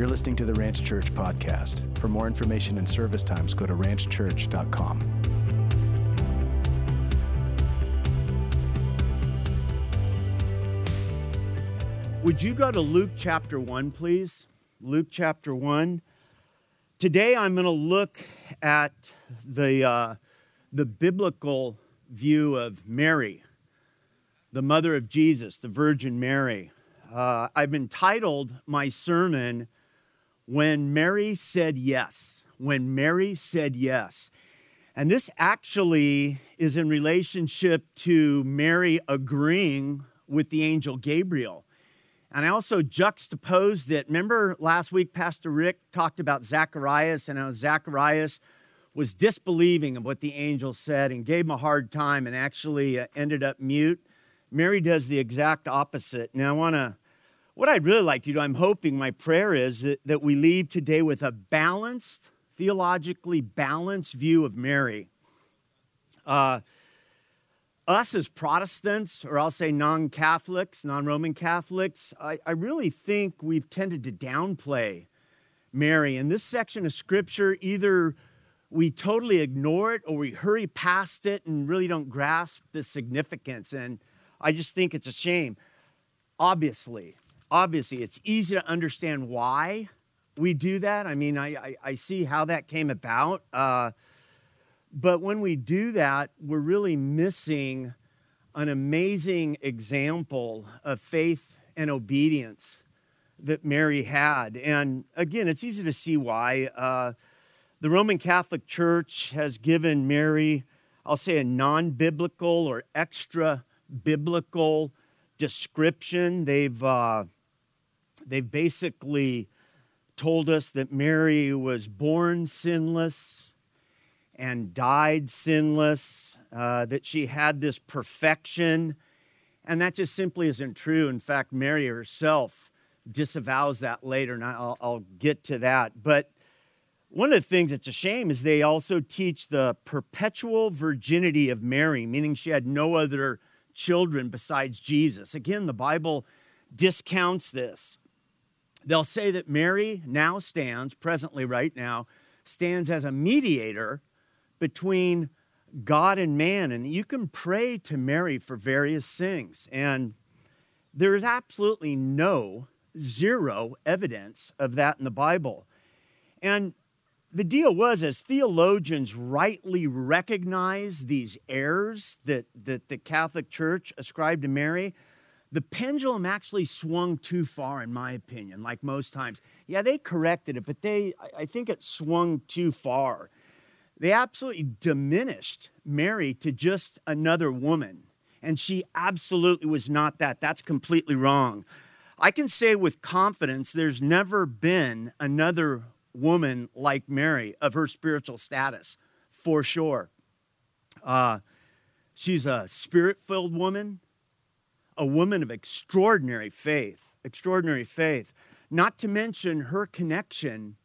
You're listening to the Ranch Church podcast. For more information and service times, go to ranchchurch.com. Would you go to Luke chapter 1, please? Luke chapter 1. Today I'm going to look at the, uh, the biblical view of Mary, the mother of Jesus, the Virgin Mary. Uh, I've entitled my sermon, When Mary Said Yes. When Mary Said Yes. And this actually is in relationship to Mary agreeing with the angel Gabriel. And I also juxtaposed it. Remember last week, Pastor Rick talked about Zacharias and how Zacharias was disbelieving of what the angel said and gave him a hard time and actually uh, ended up mute. Mary does the exact opposite. Now, I want to, what I'd really like to do, I'm hoping my prayer is that, that we leave today with a balanced, theologically balanced view of Mary. Uh, us as Protestants, or I'll say non Catholics, non Roman Catholics, I, I, really think we've tended to downplay Mary. In this section of Scripture, either we totally ignore it or we hurry past it and really don't grasp the significance. And I just think it's a shame. Obviously, obviously, it's easy to understand why we do that. I mean, I, I, I see how that came about. Uh, but when we do that, we're really missing an amazing example of faith and obedience that Mary had. And again, it's easy to see why. Uh, the Roman Catholic Church has given Mary, I'll say, a non biblical or extra biblical description. They've, uh, they've basically told us that Mary was born sinless and died sinless, uh, that she had this perfection. And that just simply isn't true. In fact, Mary herself disavows that later, and I'll, I'll get to that. But one of the things that's a shame is they also teach the perpetual virginity of Mary, meaning she had no other children besides Jesus. Again, the Bible discounts this. They'll say that Mary now stands, presently, right now, stands as a mediator between God and man. And you can pray to Mary for various things. And there is absolutely no, zero evidence of that in the Bible. And the deal was, as theologians rightly recognize these errors that, that the Catholic Church ascribed to Mary, the pendulum actually swung too far, in my opinion, like most times. Yeah, they corrected it, but they, I think it swung too far. They absolutely diminished Mary to just another woman. And she absolutely was not that. That's completely wrong. I can say with confidence there's never been another woman like Mary of her spiritual status, for sure. Uh, she's a spirit filled woman, a woman of extraordinary faith, extraordinary faith. Not to mention her connection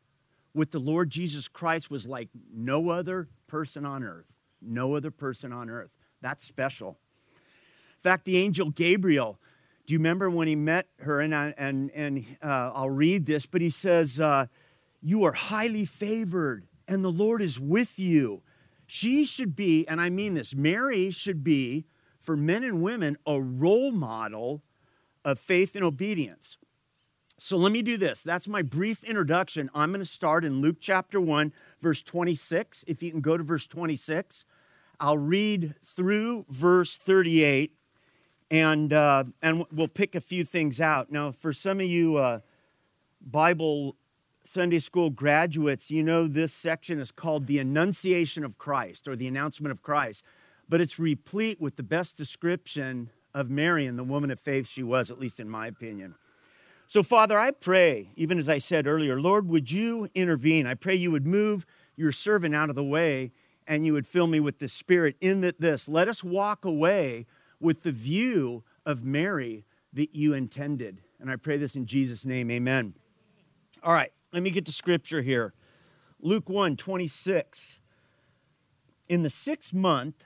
with the Lord Jesus Christ was like no other person on earth. No other person on earth. That's special. In fact, the angel Gabriel, do you remember when he met her? And, I, and, and uh, I'll read this, but he says, uh, You are highly favored, and the Lord is with you. She should be, and I mean this, Mary should be, for men and women, a role model of faith and obedience. So let me do this. That's my brief introduction. I'm going to start in Luke chapter 1, verse 26. If you can go to verse 26, I'll read through verse 38 and, uh, and we'll pick a few things out. Now, for some of you uh, Bible Sunday school graduates, you know this section is called the Annunciation of Christ or the Announcement of Christ, but it's replete with the best description of Mary and the woman of faith she was, at least in my opinion. So, Father, I pray, even as I said earlier, Lord, would you intervene? I pray you would move your servant out of the way and you would fill me with the Spirit in that this. Let us walk away with the view of Mary that you intended. And I pray this in Jesus' name. Amen. All right, let me get to scripture here. Luke 1 26. In the sixth month,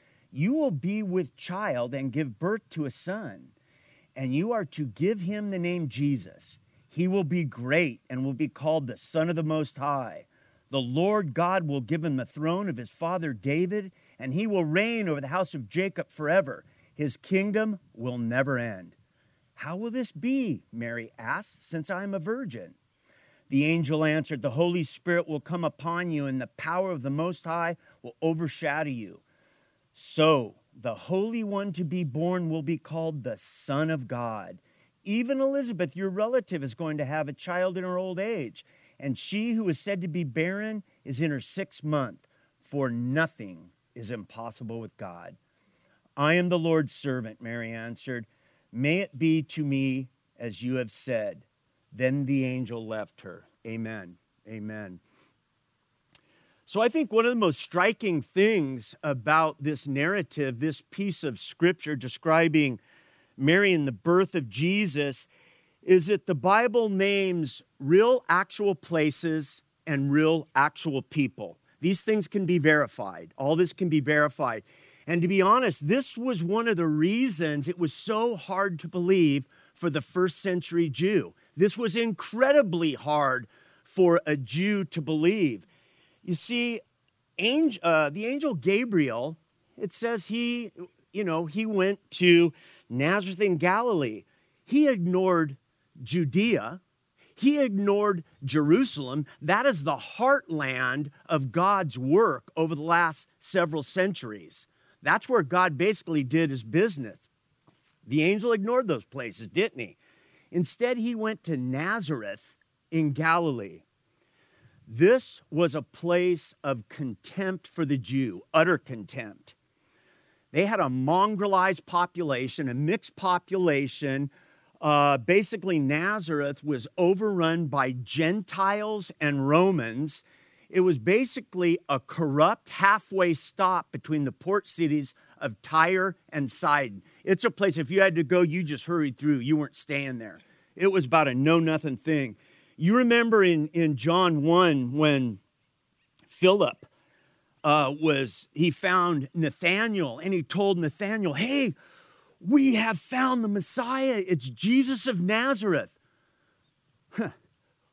You will be with child and give birth to a son, and you are to give him the name Jesus. He will be great and will be called the Son of the Most High. The Lord God will give him the throne of his father David, and he will reign over the house of Jacob forever. His kingdom will never end. How will this be? Mary asked, since I am a virgin. The angel answered, The Holy Spirit will come upon you, and the power of the Most High will overshadow you. So, the Holy One to be born will be called the Son of God. Even Elizabeth, your relative, is going to have a child in her old age, and she who is said to be barren is in her sixth month, for nothing is impossible with God. I am the Lord's servant, Mary answered. May it be to me as you have said. Then the angel left her. Amen. Amen. So I think one of the most striking things about this narrative, this piece of scripture describing Mary and the birth of Jesus, is that the Bible names real actual places and real actual people. These things can be verified. All this can be verified. And to be honest, this was one of the reasons it was so hard to believe for the first century Jew. This was incredibly hard for a Jew to believe. You see, angel, uh, the angel Gabriel, it says he, you know, he went to Nazareth in Galilee. He ignored Judea. He ignored Jerusalem. That is the heartland of God's work over the last several centuries. That's where God basically did his business. The angel ignored those places, didn't he? Instead, he went to Nazareth in Galilee. This was a place of contempt for the Jew, utter contempt. They had a mongrelized population, a mixed population. Uh, basically, Nazareth was overrun by Gentiles and Romans. It was basically a corrupt halfway stop between the port cities of Tyre and Sidon. It's a place, if you had to go, you just hurried through. You weren't staying there. It was about a know nothing thing. You remember in, in John 1 when Philip uh, was, he found Nathanael and he told Nathanael, hey, we have found the Messiah. It's Jesus of Nazareth.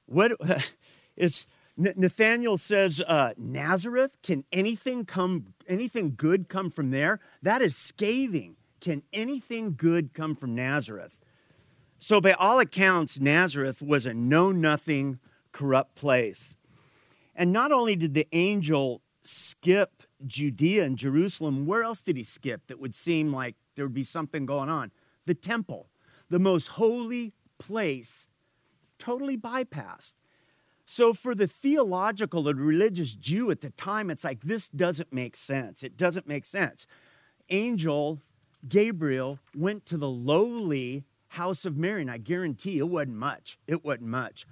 what? It's Nathanael says, uh, Nazareth. Can anything come? Anything good come from there? That is scathing. Can anything good come from Nazareth? So, by all accounts, Nazareth was a know nothing, corrupt place. And not only did the angel skip Judea and Jerusalem, where else did he skip that would seem like there would be something going on? The temple, the most holy place, totally bypassed. So, for the theological and religious Jew at the time, it's like, this doesn't make sense. It doesn't make sense. Angel Gabriel went to the lowly house of Mary, and I guarantee it wasn't much. It wasn't much.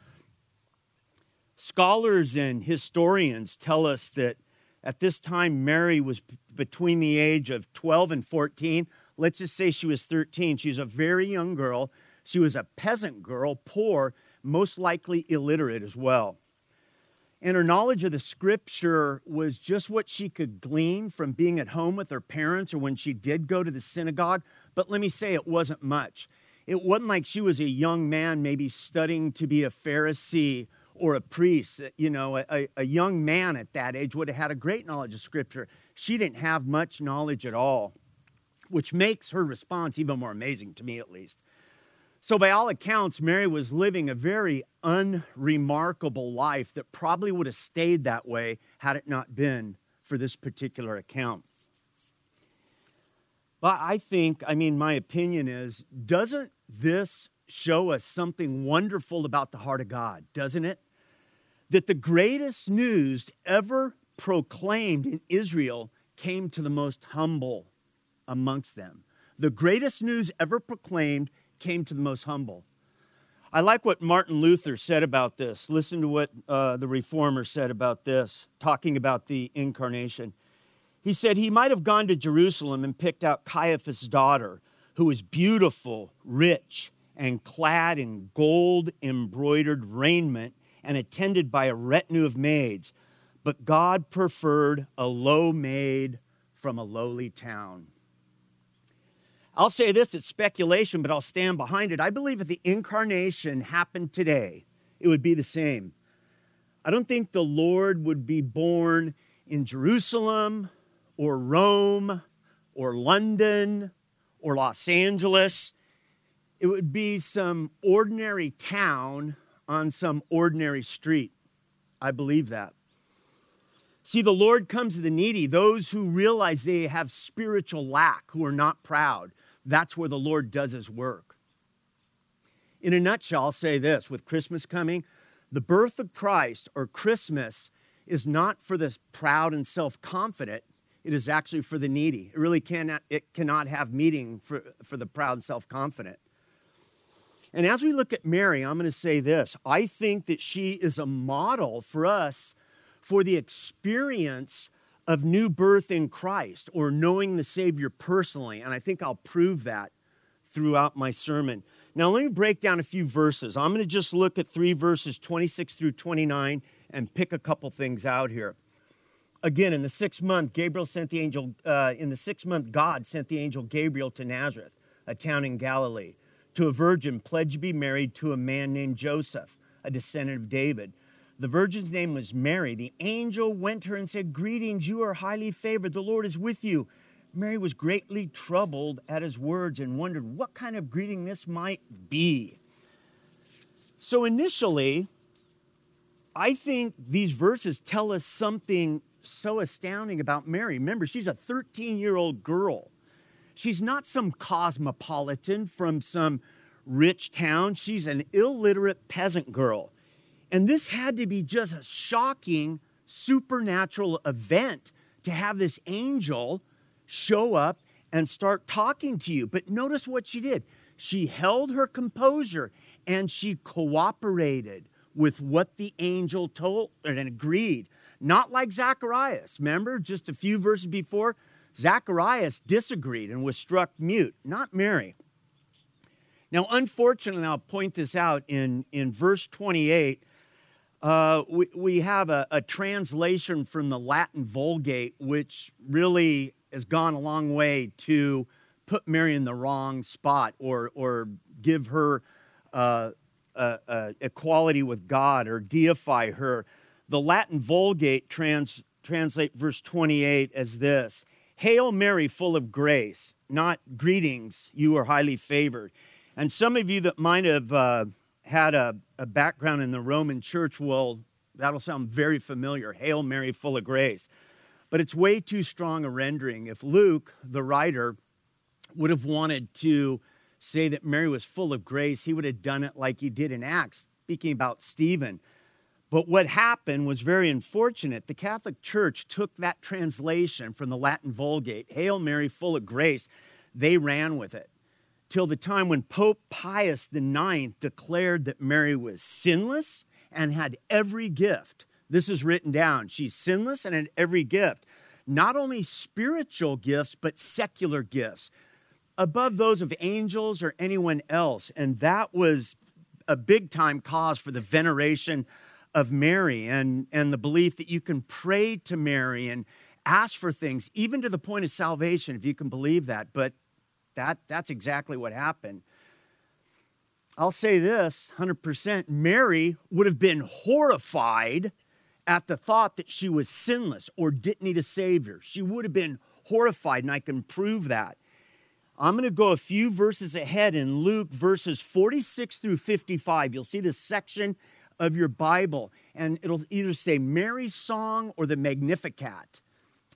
Scholars and historians tell us that at this time, Mary was between the age of 12 and 14. Let's just say she was 13. She was a very young girl. She was a peasant girl, poor, most likely illiterate as well. And her knowledge of the scripture was just what she could glean from being at home with her parents or when she did go to the synagogue. But let me say, it wasn't much. It wasn't like she was a young man, maybe studying to be a Pharisee or a priest. You know, a, a young man at that age would have had a great knowledge of Scripture. She didn't have much knowledge at all, which makes her response even more amazing to me, at least. So, by all accounts, Mary was living a very unremarkable life that probably would have stayed that way had it not been for this particular account. But I think, I mean, my opinion is, doesn't this show us something wonderful about the heart of God, doesn't it? That the greatest news ever proclaimed in Israel came to the most humble amongst them. The greatest news ever proclaimed came to the most humble. I like what Martin Luther said about this. Listen to what uh, the reformer said about this, talking about the incarnation. He said he might have gone to Jerusalem and picked out Caiaphas' daughter, who was beautiful, rich, and clad in gold embroidered raiment and attended by a retinue of maids. But God preferred a low maid from a lowly town. I'll say this, it's speculation, but I'll stand behind it. I believe if the incarnation happened today, it would be the same. I don't think the Lord would be born in Jerusalem or Rome or London or Los Angeles. It would be some ordinary town on some ordinary street. I believe that. See, the Lord comes to the needy, those who realize they have spiritual lack, who are not proud, that's where the Lord does his work. In a nutshell, I'll say this with Christmas coming, the birth of Christ or Christmas is not for the proud and self confident. It is actually for the needy. It really cannot, it cannot have meaning for, for the proud and self confident. And as we look at Mary, I'm going to say this I think that she is a model for us for the experience of new birth in Christ or knowing the Savior personally. And I think I'll prove that throughout my sermon. Now, let me break down a few verses. I'm going to just look at three verses, 26 through 29, and pick a couple things out here. Again, in the sixth month, Gabriel sent the angel, uh, in the sixth month, God sent the angel Gabriel to Nazareth, a town in Galilee, to a virgin pledged to be married to a man named Joseph, a descendant of David. The virgin's name was Mary. The angel went to her and said, Greetings, you are highly favored. The Lord is with you. Mary was greatly troubled at his words and wondered what kind of greeting this might be. So, initially, I think these verses tell us something so astounding about Mary. Remember, she's a 13 year old girl. She's not some cosmopolitan from some rich town, she's an illiterate peasant girl. And this had to be just a shocking supernatural event to have this angel show up and start talking to you. But notice what she did. She held her composure and she cooperated with what the angel told and agreed. Not like Zacharias. Remember, just a few verses before, Zacharias disagreed and was struck mute, not Mary. Now, unfortunately, I'll point this out in, in verse 28 uh, we, we have a, a translation from the Latin Vulgate, which really has gone a long way to put Mary in the wrong spot or, or give her uh, equality with God or deify her. The Latin Vulgate trans, translate verse 28 as this Hail Mary, full of grace, not greetings, you are highly favored. And some of you that might have uh, had a, a background in the Roman church will, that'll sound very familiar Hail Mary, full of grace. But it's way too strong a rendering. If Luke, the writer, would have wanted to say that Mary was full of grace, he would have done it like he did in Acts, speaking about Stephen. But what happened was very unfortunate. The Catholic Church took that translation from the Latin Vulgate, Hail Mary, full of grace, they ran with it till the time when Pope Pius IX declared that Mary was sinless and had every gift. This is written down. She's sinless and had every gift. Not only spiritual gifts, but secular gifts, above those of angels or anyone else. And that was a big time cause for the veneration of Mary and, and the belief that you can pray to Mary and ask for things, even to the point of salvation, if you can believe that. But that, that's exactly what happened. I'll say this 100% Mary would have been horrified at the thought that she was sinless or didn't need a Savior. She would have been horrified, and I can prove that. I'm going to go a few verses ahead in Luke, verses 46 through 55. You'll see this section of your Bible, and it'll either say Mary's song or the Magnificat.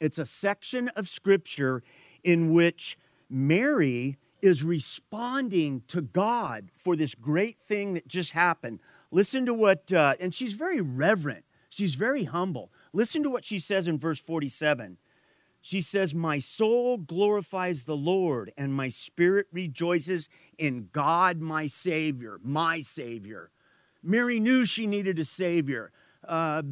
It's a section of scripture in which Mary is responding to God for this great thing that just happened. Listen to what, uh, and she's very reverent, she's very humble. Listen to what she says in verse 47 She says, My soul glorifies the Lord, and my spirit rejoices in God, my Savior, my Savior. Mary knew she needed a Savior. Uh,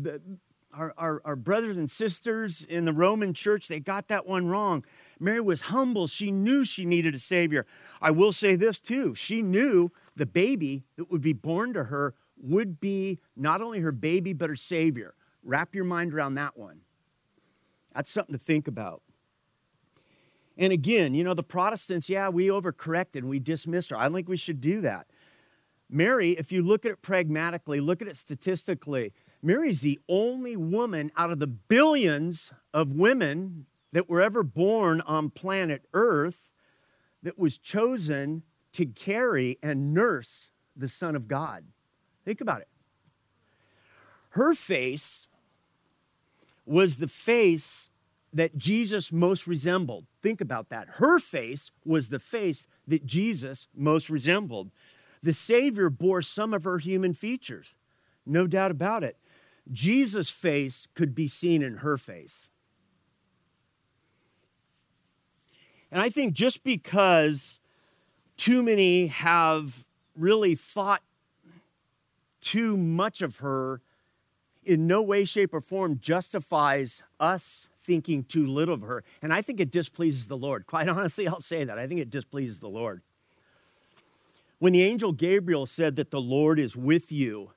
our, our, our brothers and sisters in the Roman church, they got that one wrong. Mary was humble. She knew she needed a Savior. I will say this too she knew the baby that would be born to her would be not only her baby, but her Savior. Wrap your mind around that one. That's something to think about. And again, you know, the Protestants, yeah, we overcorrected and we dismissed her. I don't think we should do that. Mary, if you look at it pragmatically, look at it statistically, Mary's the only woman out of the billions of women that were ever born on planet Earth that was chosen to carry and nurse the Son of God. Think about it. Her face was the face that Jesus most resembled. Think about that. Her face was the face that Jesus most resembled. The Savior bore some of her human features, no doubt about it. Jesus' face could be seen in her face. And I think just because too many have really thought too much of her, in no way, shape, or form justifies us thinking too little of her. And I think it displeases the Lord. Quite honestly, I'll say that. I think it displeases the Lord. When the angel Gabriel said that the Lord is with you,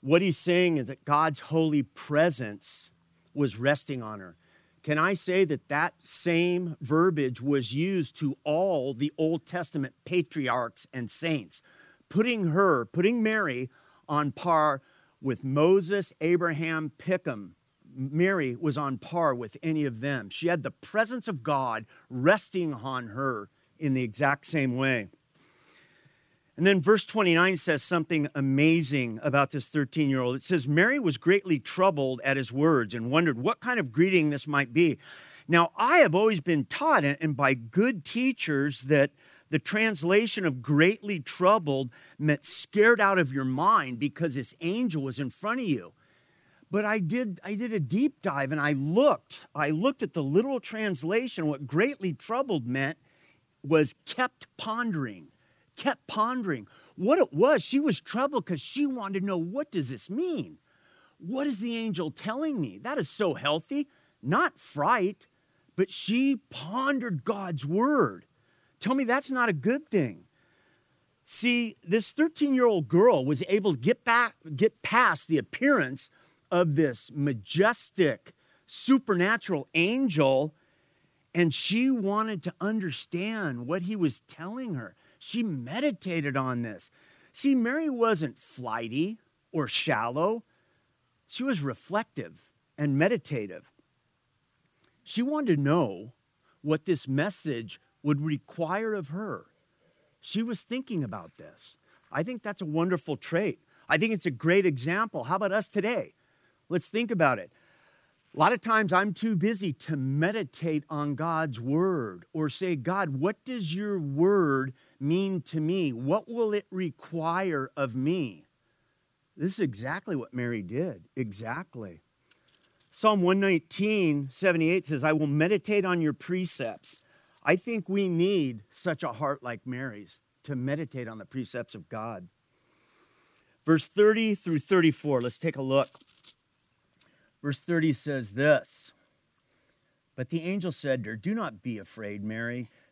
what he's saying is that God's holy presence was resting on her. Can I say that that same verbiage was used to all the Old Testament patriarchs and saints, putting her, putting Mary on par with Moses, Abraham, Pickham. Mary was on par with any of them. She had the presence of God resting on her in the exact same way. And then verse 29 says something amazing about this 13 year old. It says, Mary was greatly troubled at his words and wondered what kind of greeting this might be. Now, I have always been taught, and by good teachers, that the translation of greatly troubled meant scared out of your mind because this angel was in front of you. But I did, I did a deep dive and I looked. I looked at the literal translation. What greatly troubled meant was kept pondering kept pondering what it was. She was troubled because she wanted to know what does this mean? What is the angel telling me? That is so healthy, not fright, but she pondered God's word. Tell me that's not a good thing. See, this 13 year old girl was able to get back, get past the appearance of this majestic, supernatural angel, and she wanted to understand what he was telling her. She meditated on this. See, Mary wasn't flighty or shallow, she was reflective and meditative. She wanted to know what this message would require of her. She was thinking about this. I think that's a wonderful trait. I think it's a great example. How about us today? Let's think about it. A lot of times I'm too busy to meditate on God's word or say, God, what does your word mean to me? What will it require of me? This is exactly what Mary did. Exactly. Psalm 119, 78 says, I will meditate on your precepts. I think we need such a heart like Mary's to meditate on the precepts of God. Verse 30 through 34, let's take a look. Verse 30 says this But the angel said to her, Do not be afraid, Mary.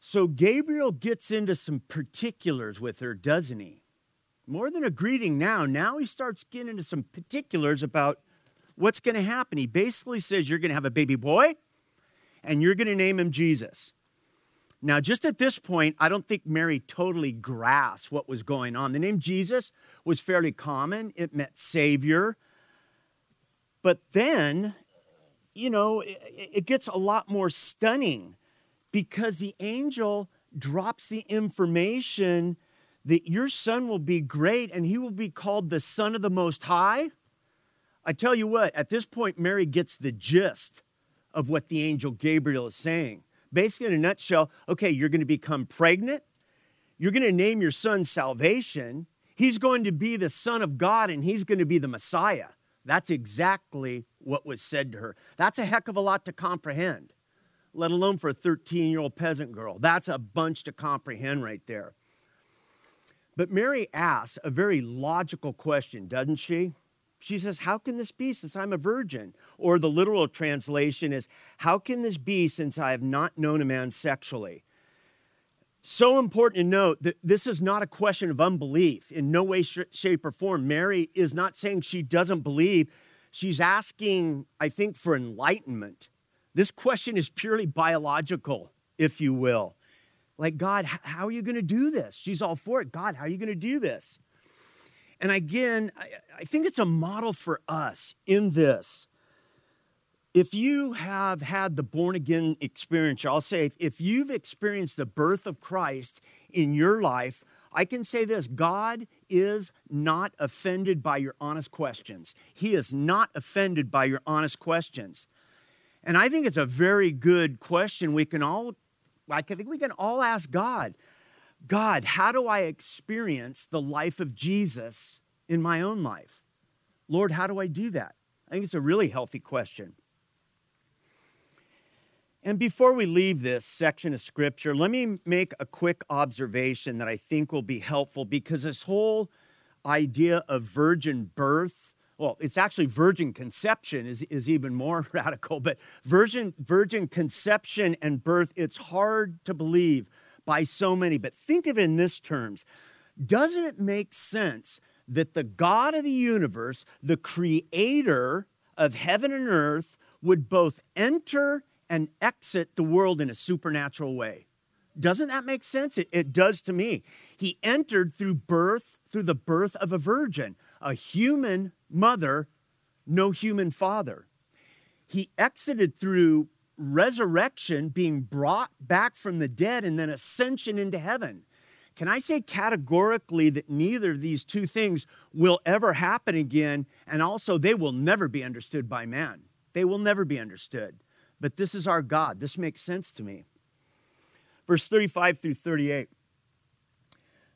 So Gabriel gets into some particulars with her, doesn't he? More than a greeting now, now he starts getting into some particulars about what's going to happen. He basically says, You're going to have a baby boy, and you're going to name him Jesus. Now, just at this point, I don't think Mary totally grasped what was going on. The name Jesus was fairly common, it meant Savior. But then you know, it, gets a lot more stunning because the angel drops the information that your son will be great and he will be called the Son of the Most High. I tell you what, at this point, Mary gets the gist of what the angel Gabriel is saying. Basically, in a nutshell, okay, you're going to become pregnant. You're going to name your son salvation. He's going to be the Son of God and he's going to be the Messiah. That's exactly what was said to her. That's a heck of a lot to comprehend, let alone for a 13 year old peasant girl. That's a bunch to comprehend right there. But Mary asks a very logical question, doesn't she? She says, How can this be since I'm a virgin? Or the literal translation is, How can this be since I have not known a man sexually? So important to note that this is not a question of unbelief in no way, shape, or form. Mary is not saying she doesn't believe. She's asking, I think, for enlightenment. This question is purely biological, if you will. Like, God, how are you going to do this? She's all for it. God, how are you going to do this? And again, I think it's a model for us in this. If you have had the born again experience, I'll say, if you've experienced the birth of Christ in your life, I can say this God is not offended by your honest questions. He is not offended by your honest questions. And I think it's a very good question we can all, I think we can all ask God. God, how do I experience the life of Jesus in my own life? Lord, how do I do that? I think it's a really healthy question. And before we leave this section of scripture, let me make a quick observation that I think will be helpful because this whole idea of virgin birth, well, it's actually virgin conception is, is even more radical, but virgin, virgin conception and birth, it's hard to believe by so many, but think of it in this terms. Doesn't it make sense that the God of the universe, the creator of heaven and earth, would both enter and exit the world in a supernatural way? Doesn't that make sense? It, it, does to me. He entered through birth, through the birth of a virgin, a human mother, no human father. He exited through resurrection, being brought back from the dead, and then ascension into heaven. Can I say categorically that neither of these two things will ever happen again? And also, they will never be understood by man. They will never be understood. But this is our God. This makes sense to me. Verse 35 through 38.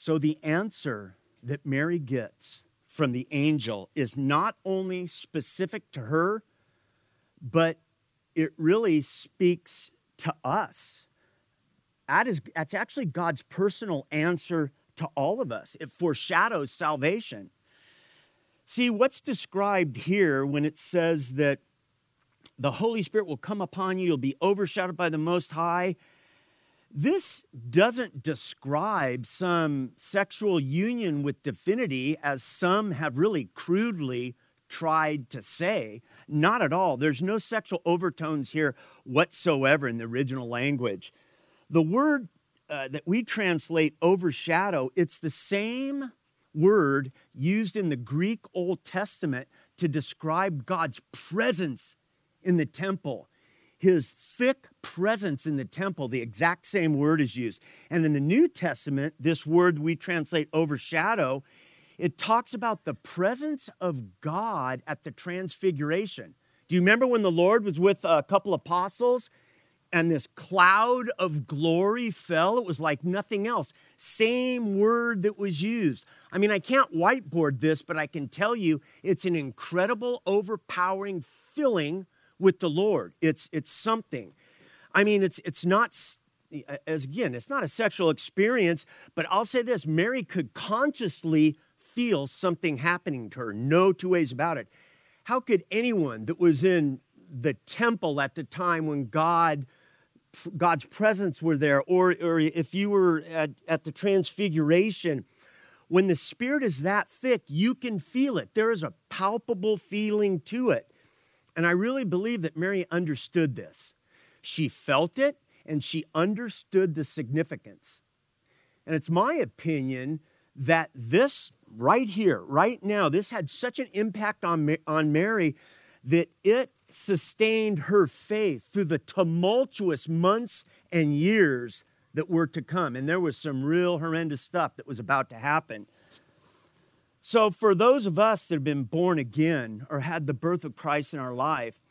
So the answer that Mary gets from the angel is not only specific to her, but it really speaks to us. That is, that's actually God's personal answer to all of us. It foreshadows salvation. See, what's described here when it says that the Holy Spirit will come upon you, you'll be overshadowed by the Most High, this doesn't describe some sexual union with divinity, as some have really crudely tried to say. Not at all. There's no sexual overtones here whatsoever in the original language. The word uh, that we translate overshadow, it's the same word used in the Greek Old Testament to describe God's presence in the temple his thick presence in the temple, the exact same word is used. And in the New Testament, this word we translate overshadow, it talks about the presence of God at the transfiguration. Do you remember when the Lord was with a couple apostles and this cloud of glory fell? It was like nothing else. Same word that was used. I mean, I can't whiteboard this, but I can tell you it's an incredible, overpowering filling with the Lord. It's, it's something. I mean, it's, it's not, as again, it's not a sexual experience, but I'll say this Mary could consciously feel something happening to her. No two ways about it. how could anyone that was in the temple at the time when God God's presence were there, or, or if you were at, at the transfiguration, when the Spirit is that thick, you can feel it. There is a palpable feeling to it. And I really believe that Mary understood this. She felt it and she understood the significance. And it's my opinion that this right here, right now, this had such an impact on, on Mary that it sustained her faith through the tumultuous months and years that were to come. And there was some real horrendous stuff that was about to happen. So, for those of us that have been born again or had the birth of Christ in our life,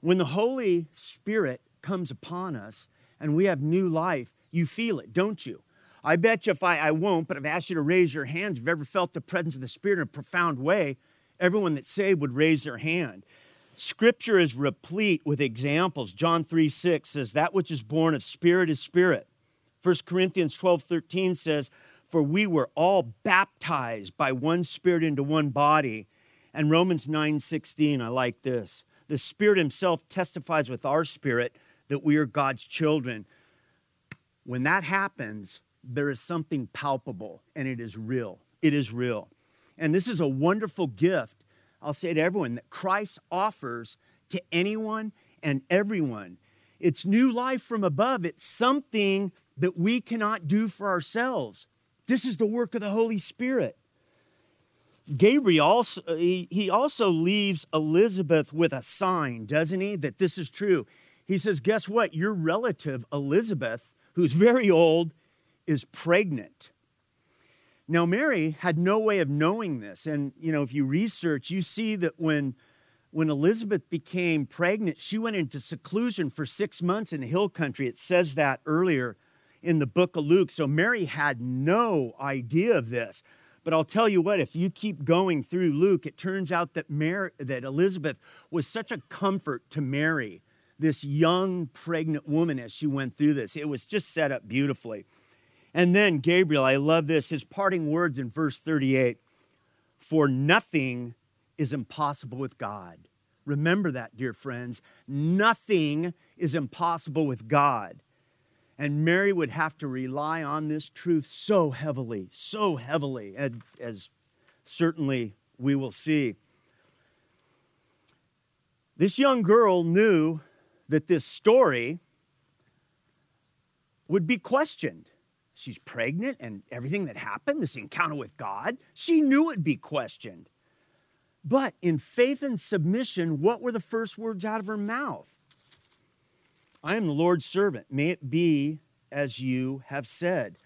when the Holy Spirit comes upon us and we have new life, you feel it, don't you? I bet you if I, I won't, but I've asked you to raise your hands if you've ever felt the presence of the Spirit in a profound way, everyone that's saved would raise their hand. Scripture is replete with examples. John 3 6 says, That which is born of spirit is spirit. 1 Corinthians 12 13 says, For we were all baptized by one spirit into one body. And Romans 9 16, I like this. The Spirit Himself testifies with our spirit that we are God's children. When that happens, there is something palpable and it is real. It is real. And this is a wonderful gift I'll say to everyone that Christ offers to anyone and everyone. It's new life from above. It's something that we cannot do for ourselves. This is the work of the Holy Spirit. Gabriel also, he, he also leaves Elizabeth with a sign, doesn't he, that this is true. He says, Guess what? Your relative, Elizabeth, who's very old, is pregnant. Now, Mary had no way of knowing this. And, you know, if you research, you see that when, when Elizabeth became pregnant, she went into seclusion for six months in the hill country. It says that earlier in the book of Luke. So Mary had no idea of this. But I'll tell you what, if you keep going through Luke, it turns out that, Mary, that Elizabeth was such a comfort to Mary, this young pregnant woman, as she went through this. It was just set up beautifully. And then Gabriel, I love this, his parting words in verse 38 For nothing is impossible with God. Remember that, dear friends. Nothing is impossible with God. And Mary would have to rely on this truth so heavily, so heavily, as, as certainly we will see. This young girl knew that this story would be questioned she's pregnant and everything that happened, this encounter with God, she knew it'd be questioned. But in faith and submission, what were the first words out of her mouth? I am the Lord's servant. May it be as you have said.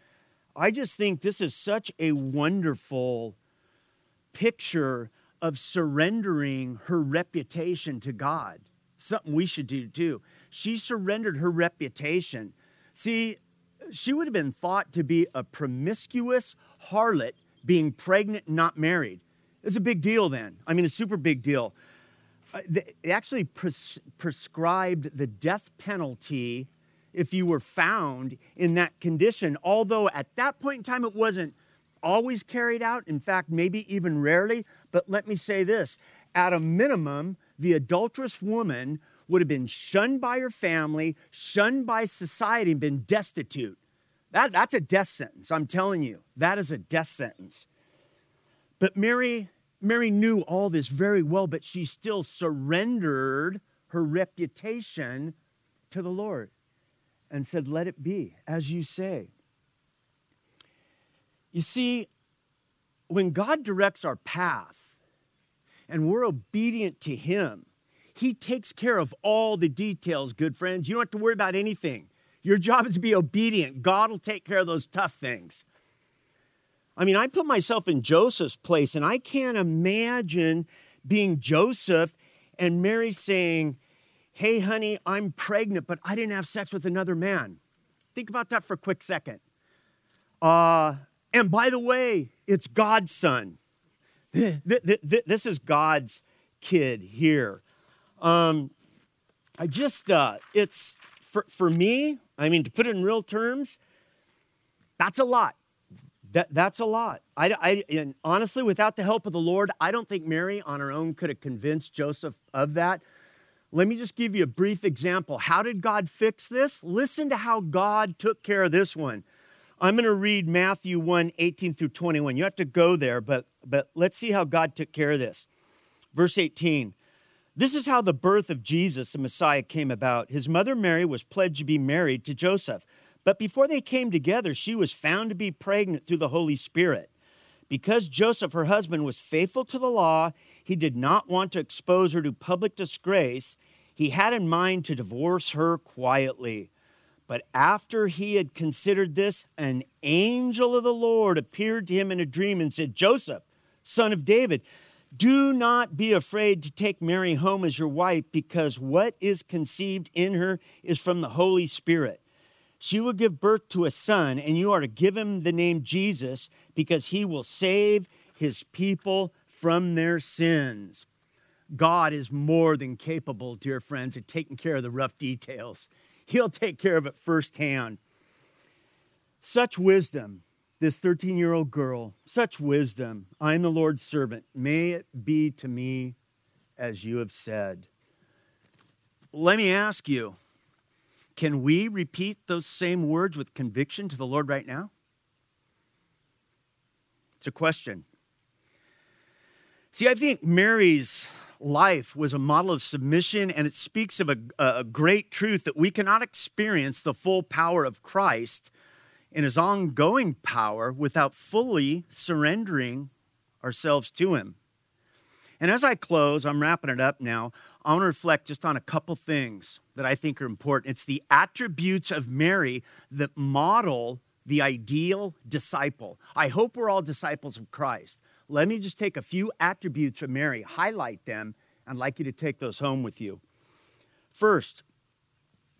I just think this is such a wonderful picture of surrendering her reputation to God. Something we should do too. She surrendered her reputation. See, she would have been thought to be a promiscuous harlot being pregnant and not married. It's a big deal then. I mean, a super big deal. Uh, they actually pres- prescribed the death penalty if you were found in that condition, although at that point in time it wasn't always carried out. In fact, maybe even rarely. But let me say this at a minimum, the adulterous woman would have been shunned by her family, shunned by society, and been destitute. That, that's a death sentence, I'm telling you. That is a death sentence. But Mary, Mary knew all this very well, but she still surrendered her reputation to the Lord and said, Let it be, as you say. You see, when God directs our path and we're obedient to Him, he takes care of all the details, good friends. You don't have to worry about anything. Your job is to be obedient. God will take care of those tough things. I mean, I put myself in Joseph's place, and I can't imagine being Joseph and Mary saying, Hey, honey, I'm pregnant, but I didn't have sex with another man. Think about that for a quick second. Uh, and by the way, it's God's son. This is God's kid here. Um, I just, uh, it's for, for me, I mean, to put it in real terms, that's a lot. That, that's a lot. I, I, honestly, without the help of the Lord, I don't think Mary on her own could have convinced Joseph of that. Let me just give you a brief example. How did God fix this? Listen to how God took care of this one. I'm going to read Matthew 1 18 through 21. You have to go there, but, but let's see how God took care of this. Verse 18 This is how the birth of Jesus, the Messiah, came about. His mother Mary was pledged to be married to Joseph. But before they came together, she was found to be pregnant through the Holy Spirit. Because Joseph, her husband, was faithful to the law, he did not want to expose her to public disgrace. He had in mind to divorce her quietly. But after he had considered this, an angel of the Lord appeared to him in a dream and said, Joseph, son of David, do not be afraid to take Mary home as your wife, because what is conceived in her is from the Holy Spirit. She will give birth to a son, and you are to give him the name Jesus because he will save his people from their sins. God is more than capable, dear friends, of taking care of the rough details. He'll take care of it firsthand. Such wisdom, this 13 year old girl, such wisdom. I am the Lord's servant. May it be to me as you have said. Let me ask you can we repeat those same words with conviction to the Lord right now? It's a question. See, I think Mary's life was a model of submission, and it speaks of a, a, great truth that we cannot experience the full power of Christ in his ongoing power without fully surrendering ourselves to him. And as I close, I'm wrapping it up now. I want to reflect just on a couple things that I think are important. It's the attributes of Mary that model the ideal disciple. I hope we're all disciples of Christ. Let me just take a few attributes of Mary, highlight them, and I'd like you to take those home with you. First,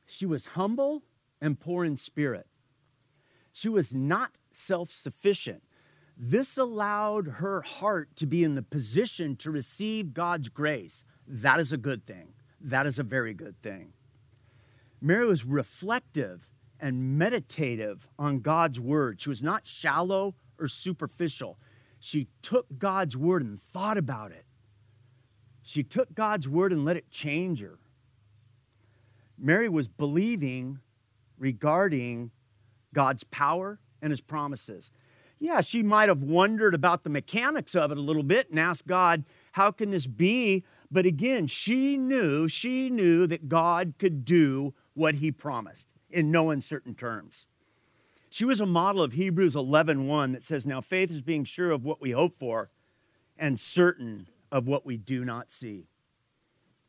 she was humble and poor in spirit. She was not self sufficient. This allowed her heart to be in the position to receive God's grace. That is a good thing. That is a very good thing. Mary was reflective and meditative on God's word. She was not shallow or superficial. She took God's word and thought about it. She took God's word and let it change her. Mary was believing regarding God's power and his promises. Yeah, she might have wondered about the mechanics of it a little bit and asked God, how can this be? But again, she knew, she knew that God could do what he promised in no uncertain terms. She was a model of Hebrews 11:1 that says, "Now faith is being sure of what we hope for and certain of what we do not see."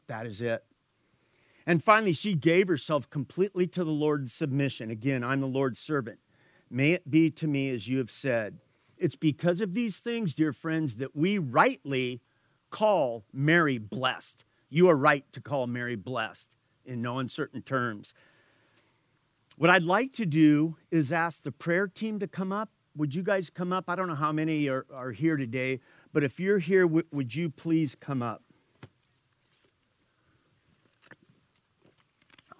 That is it. And finally, she gave herself completely to the Lord's submission. Again, I'm the Lord's servant. May it be to me as you have said. It's because of these things, dear friends, that we rightly call Mary blessed. You are right to call Mary blessed in no uncertain terms. What I'd like to do is ask the prayer team to come up. Would you guys come up? I don't know how many are, are here today, but if you're here, w- would you please come up?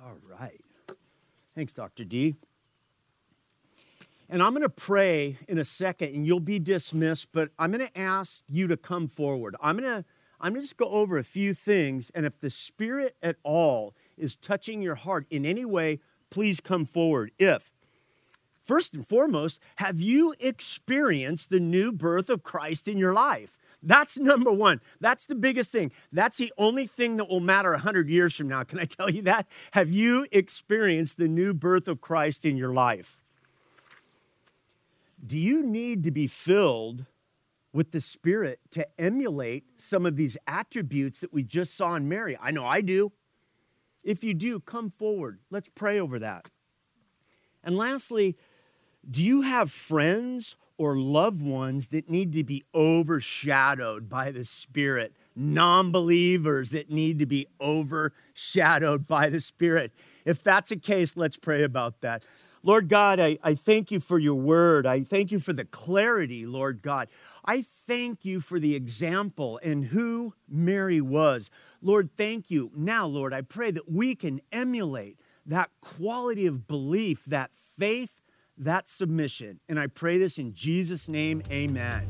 All right. Thanks, Dr. D. And I'm going to pray in a second, and you'll be dismissed, but I'm going to ask you to come forward. I'm going to I'm going to just go over a few things, and if the Spirit at all is touching your heart in any way, please come forward. If, first and foremost, have you experienced the new birth of Christ in your life? That's number one. That's the biggest thing. That's the only thing that will matter 100 years from now. Can I tell you that? Have you experienced the new birth of Christ in your life? Do you need to be filled with the Spirit to emulate some of these attributes that we just saw in Mary. I know I do. If you do, come forward. Let's pray over that. And lastly, do you have friends or loved ones that need to be overshadowed by the Spirit? Non believers that need to be overshadowed by the Spirit. If that's the case, let's pray about that. Lord God, I, I thank you for your word. I thank you for the clarity, Lord God. I thank you for the example and who Mary was. Lord, thank you. Now, Lord, I pray that we can emulate that quality of belief, that faith, that submission. And I pray this in Jesus' name, amen.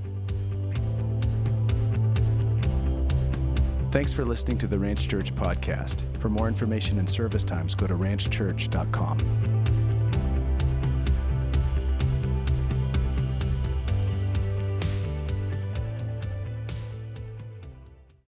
Thanks for listening to the Ranch Church podcast. For more information and service times, go to ranchchurch.com.